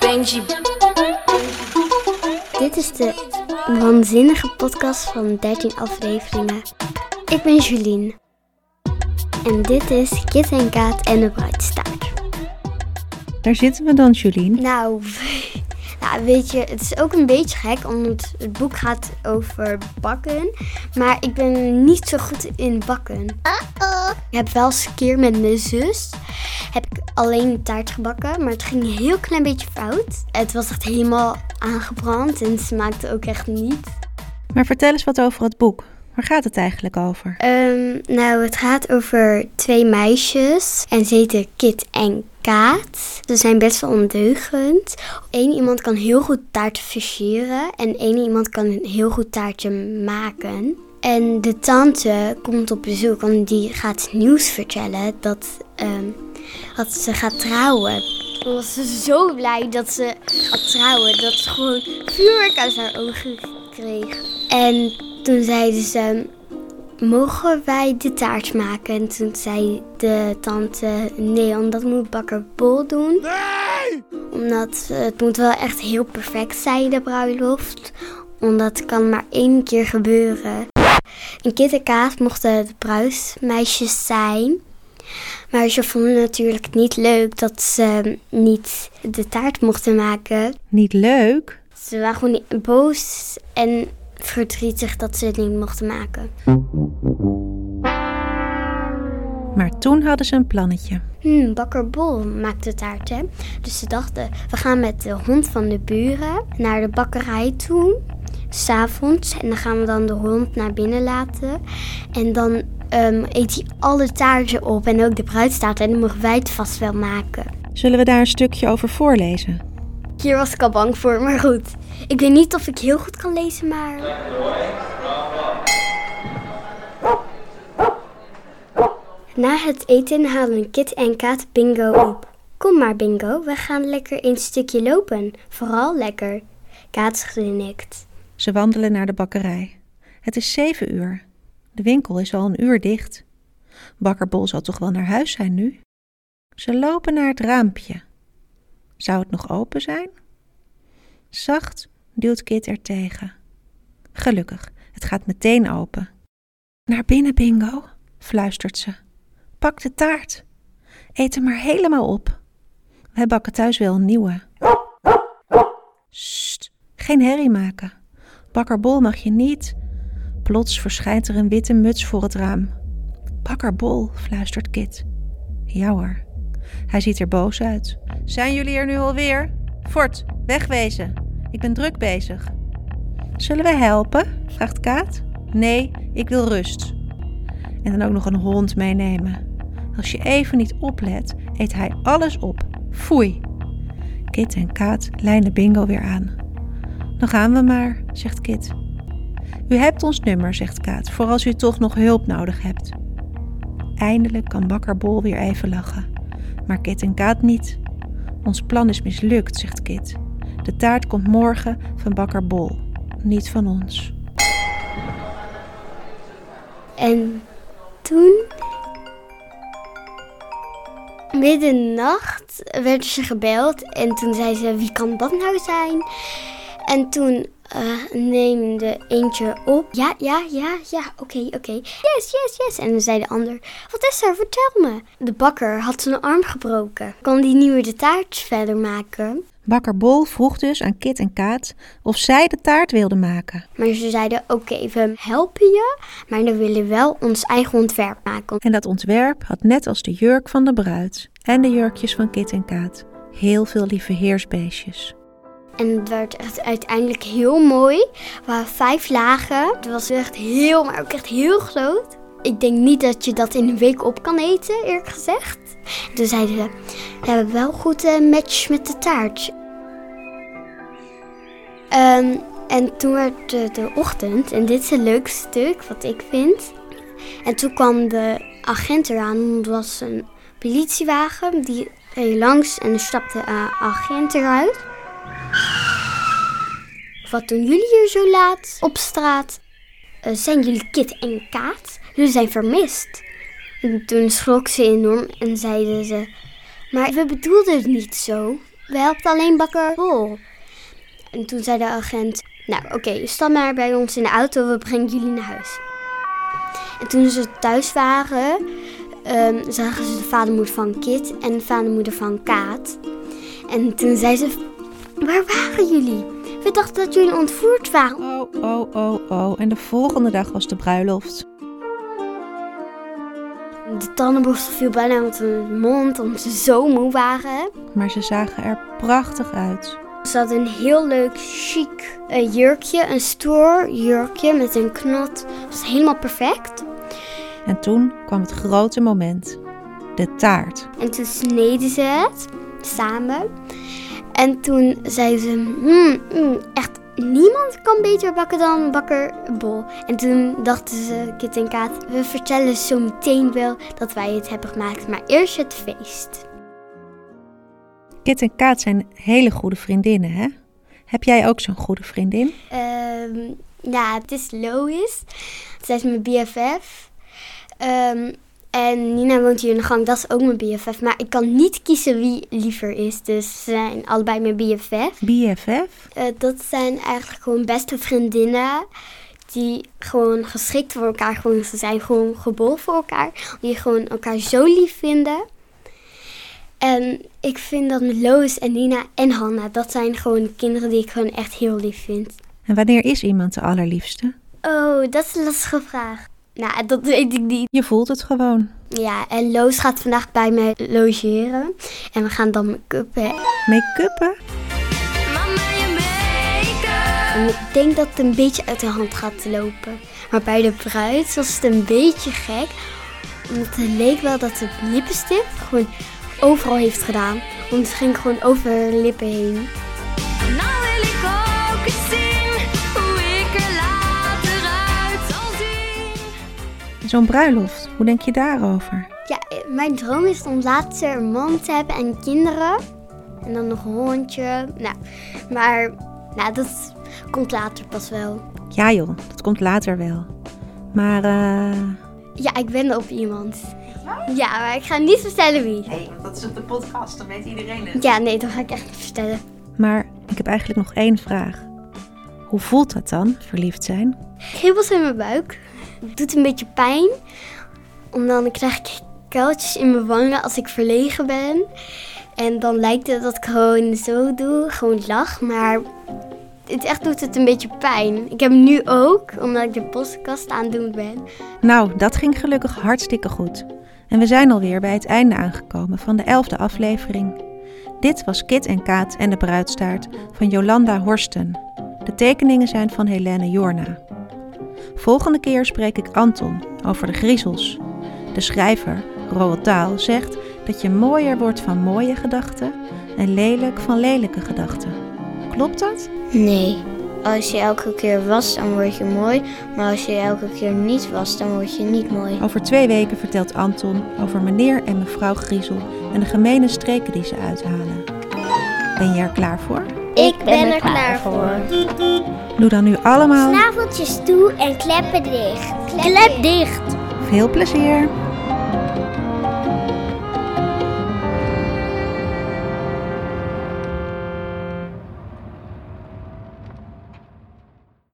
Benji. Dit is de waanzinnige podcast van 13 afleveringen. Ik ben Julien. En dit is Kit en Kaat en de Bruidstaart. Daar zitten we dan, Julien. Nou, nou, weet je, het is ook een beetje gek, omdat het boek gaat over bakken. Maar ik ben niet zo goed in bakken. Ik heb wel eens een keer met mijn zus heb ik alleen een taart gebakken, maar het ging een heel klein beetje fout. Het was echt helemaal aangebrand en het smaakte ook echt niet. Maar vertel eens wat over het boek. Waar gaat het eigenlijk over? Ehm, nou, het gaat over twee meisjes en ze heten Kit en Kaat. Ze zijn best wel ondeugend. Eén iemand kan heel goed taarten versieren en één iemand kan een heel goed taartje maken. En de tante komt op bezoek en die gaat nieuws vertellen dat, ehm, dat ze gaat trouwen. Toen was ze zo blij dat ze gaat trouwen dat ze gewoon vuurwerk uit haar ogen kreeg. En toen zeiden ze, mogen wij de taart maken? En toen zei de tante, nee, omdat moet bakker Bol doen. Nee! Omdat het moet wel echt heel perfect zijn, de bruiloft. Omdat het kan maar één keer gebeuren. En Kit en Kaat mochten de bruidsmeisjes zijn. Maar ze vonden natuurlijk niet leuk dat ze niet de taart mochten maken. Niet leuk? Ze waren gewoon boos en verdrietig dat ze het niet mochten maken. Maar toen hadden ze een plannetje. Hmm, bakker Bol maakte taart, hè? Dus ze dachten, we gaan met de hond van de buren naar de bakkerij toe. S'avonds. En dan gaan we dan de hond naar binnen laten. En dan ehm, eet hij alle taarten op en ook de bruidstaart. En dan mogen wij het vast wel maken. Zullen we daar een stukje over voorlezen? Hier was ik al bang voor, maar goed. Ik weet niet of ik heel goed kan lezen, maar... Na het eten halen Kit en Kaat Bingo op. Kom maar, Bingo, we gaan lekker een stukje lopen. Vooral lekker. Kaat grinnikt. Ze wandelen naar de bakkerij. Het is zeven uur. De winkel is al een uur dicht. Bakker Bol zal toch wel naar huis zijn nu? Ze lopen naar het raampje. Zou het nog open zijn? Zacht duwt Kit er tegen. Gelukkig, het gaat meteen open. Naar binnen, Bingo, fluistert ze. Pak de taart. Eet hem maar helemaal op. Wij bakken thuis wel een nieuwe. Sst, geen herrie maken. Bakker Bol mag je niet. Plots verschijnt er een witte muts voor het raam. Bakker Bol, fluistert Kit. Ja hoor. Hij ziet er boos uit. Zijn jullie er nu alweer? Fort, wegwezen. Ik ben druk bezig. Zullen we helpen? vraagt Kaat. Nee, ik wil rust. En dan ook nog een hond meenemen. Als je even niet oplet, eet hij alles op. Foei. Kit en Kaat lijnen Bingo weer aan. Dan gaan we maar, zegt Kit. U hebt ons nummer, zegt Kaat, voor als u toch nog hulp nodig hebt. Eindelijk kan bakker Bol weer even lachen. Maar Kit en Kaat niet. Ons plan is mislukt, zegt Kit. De taart komt morgen van bakker Bol, niet van ons. En toen, middernacht, werden ze gebeld. En toen zei ze, wie kan dat nou zijn? En toen uh, neemde eentje op. Ja, ja, ja, ja, oké, oké. Yes, yes, yes. En dan zei de ander, wat is er? Vertel me. De bakker had zijn arm gebroken. Kon die nu weer de taart verder maken? Bakker Bol vroeg dus aan Kit en Kaat of zij de taart wilden maken. Maar ze zeiden, oké, we helpen je, maar dan willen we wel ons eigen ontwerp maken. En dat ontwerp had net als de jurk van de bruid en de jurkjes van Kit en Kaat heel veel lieve heersbeestjes. En het werd echt uiteindelijk heel mooi. Er waren vijf lagen. Het was echt heel, maar ook echt heel groot. Ik denk niet dat je dat in een week op kan eten, eerlijk gezegd. Toen zeiden ze, we hebben wel goed match met de taart. Um, en toen werd de, ochtend, en dit is een leuk stuk wat ik vind. En toen kwam de agent eraan, het was een politiewagen, die reed langs en er stapte een agent eruit. Wat doen jullie hier zo laat op straat? Uh, zijn jullie Kit en Kaat? Jullie zijn vermist. En toen schrok ze enorm en zeiden ze: Maar we bedoelden het niet zo. we helpen alleen bakker Bol. En toen zei de agent, nou oké, stap maar bij ons in de auto, we brengen jullie naar huis. En toen ze thuis waren, ehm, zagen ze de vadermoeder van Kit en de vadermoeder van Kaat. En toen zei ze, waar waren jullie? We dachten dat jullie ontvoerd waren. Oh, oh, oh, oh. En de volgende dag was de bruiloft. De tandenborstel viel bijna uit hun mond omdat ze zo moe waren. Maar ze zagen er prachtig uit. Ze had een heel leuk chic eh, jurkje, een stoer jurkje met een knot. Dat was helemaal perfect. En toen kwam het grote moment. De taart. En toen sneden ze het samen. En toen zei ze, "Hmm, hmm, echt niemand kan beter bakken dan bakker Bol. En toen dachten ze, Kit en Kaat, we vertellen zo meteen wel dat wij het hebben gemaakt. Maar eerst het feest. Kit en Kaat zijn hele goede vriendinnen, hè? Heb jij ook zo'n goede vriendin? Ehm, ja, het is Lois. Zij is mijn BFF. Ehm, en Nina woont hier in de gang, dat is ook mijn BFF. Maar ik kan niet kiezen wie liever is. Dus ze zijn allebei mijn BFF. BFF? Eh, dat zijn eigenlijk gewoon beste vriendinnen. Die gewoon geschikt voor elkaar gewoon, ze zijn gewoon geboren voor elkaar. Die gewoon elkaar zo lief vinden. En ik vind dat met Lois en Nina en Hanna, dat zijn gewoon kinderen die ik gewoon echt heel lief vind. En wanneer is iemand de allerliefste? Oh, dat is een lastige vraag. Nou, dat weet ik niet. Je voelt het gewoon. Ja, en Loos gaat vandaag bij mij logeren. En we gaan dan make-uppen. Make-uppen? Mama, je make-up. En ik denk dat het een beetje uit de hand gaat lopen. Maar bij de bruid was het een beetje gek. Omdat het leek wel dat de lippenstift gewoon overal heeft gedaan. Want het ging gewoon over haar lippen heen. Zo'n bruiloft, hoe denk je daarover? Ja, mijn droom is om later een man te hebben en kinderen. En dan nog een hondje. Nou, maar nou, dat komt later pas wel. Ja joh, dat komt later wel. Maar eh, Ja, ik ben op iemand. Ja, maar ik ga niet vertellen wie. Nee, want dat is op de podcast, dan weet iedereen het. Ja, nee, dat ga ik echt niet vertellen. Maar ik heb eigenlijk nog één vraag. Hoe voelt dat dan, verliefd zijn? Kriebels in mijn buik. Het doet een beetje pijn. Om dan krijg ik kuiltjes in mijn wangen als ik verlegen ben. En dan lijkt het dat ik gewoon zo doe, gewoon lach. Maar het echt doet het een beetje pijn. Ik heb nu ook, omdat ik de podcast aan het doen ben. Nou, dat ging gelukkig hartstikke goed. En we zijn alweer bij het einde aangekomen van de elfde aflevering. Dit was Kit en Kaat en de bruidstaart van Jolanda Horsten. De tekeningen zijn van Helene Jorna. Volgende keer spreek ik Anton over de griezels. De schrijver, Roald Dahl, zegt dat je mooier wordt van mooie gedachten en lelijk van lelijke gedachten. Klopt dat? Nee. Als je elke keer was, dan word je mooi. Maar als je elke keer niet was, dan word je niet mooi. Over twee weken vertelt Anton over meneer en mevrouw Griezel en de gemene streken die ze uithalen. Ben je er klaar voor? Ik ben er klaar voor. Doe dan nu allemaal Snaveltjes toe en kleppen dicht. Klep dicht. veel plezier!